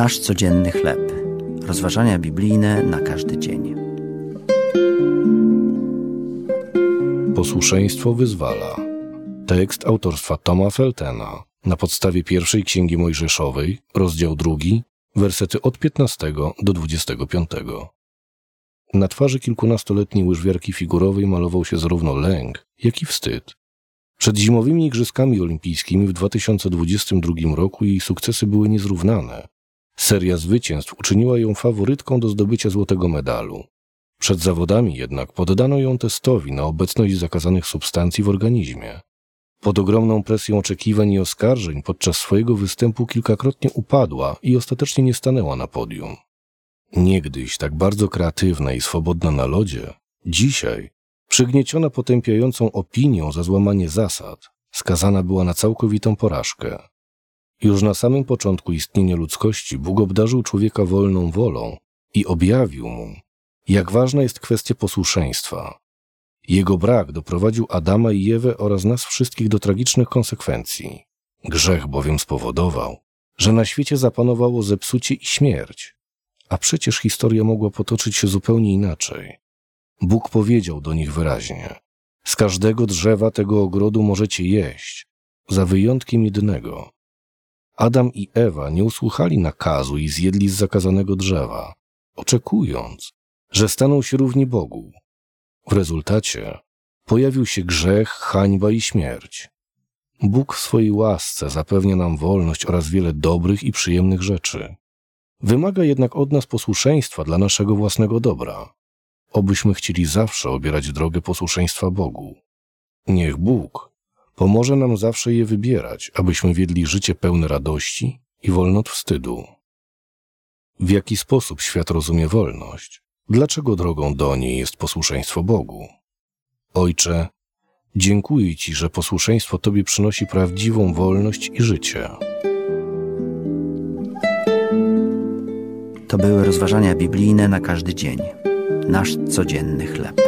Nasz codzienny chleb. Rozważania biblijne na każdy dzień. Posłuszeństwo wyzwala. Tekst autorstwa Toma Feltena na podstawie pierwszej księgi Mojżeszowej, rozdział drugi, wersety od 15 do 25. Na twarzy kilkunastoletniej łyżwiarki figurowej malował się zarówno lęk, jak i wstyd. Przed zimowymi Igrzyskami Olimpijskimi w 2022 roku jej sukcesy były niezrównane. Seria zwycięstw uczyniła ją faworytką do zdobycia złotego medalu. Przed zawodami jednak poddano ją testowi na obecność zakazanych substancji w organizmie. Pod ogromną presją oczekiwań i oskarżeń podczas swojego występu kilkakrotnie upadła i ostatecznie nie stanęła na podium. Niegdyś tak bardzo kreatywna i swobodna na lodzie, dzisiaj, przygnieciona potępiającą opinią za złamanie zasad, skazana była na całkowitą porażkę. Już na samym początku istnienia ludzkości Bóg obdarzył człowieka wolną wolą i objawił mu, jak ważna jest kwestia posłuszeństwa. Jego brak doprowadził Adama i Ewę oraz nas wszystkich do tragicznych konsekwencji. Grzech bowiem spowodował, że na świecie zapanowało zepsucie i śmierć. A przecież historia mogła potoczyć się zupełnie inaczej. Bóg powiedział do nich wyraźnie: Z każdego drzewa tego ogrodu możecie jeść, za wyjątkiem jednego. Adam i Ewa nie usłuchali nakazu i zjedli z zakazanego drzewa, oczekując, że staną się równi Bogu. W rezultacie pojawił się grzech, hańba i śmierć. Bóg w swojej łasce zapewnia nam wolność oraz wiele dobrych i przyjemnych rzeczy. Wymaga jednak od nas posłuszeństwa dla naszego własnego dobra, obyśmy chcieli zawsze obierać drogę posłuszeństwa Bogu. Niech Bóg pomoże nam zawsze je wybierać, abyśmy wiedli życie pełne radości i wolne od wstydu. W jaki sposób świat rozumie wolność? Dlaczego drogą do niej jest posłuszeństwo Bogu? Ojcze, dziękuję Ci, że posłuszeństwo Tobie przynosi prawdziwą wolność i życie. To były rozważania biblijne na każdy dzień. Nasz codzienny chleb.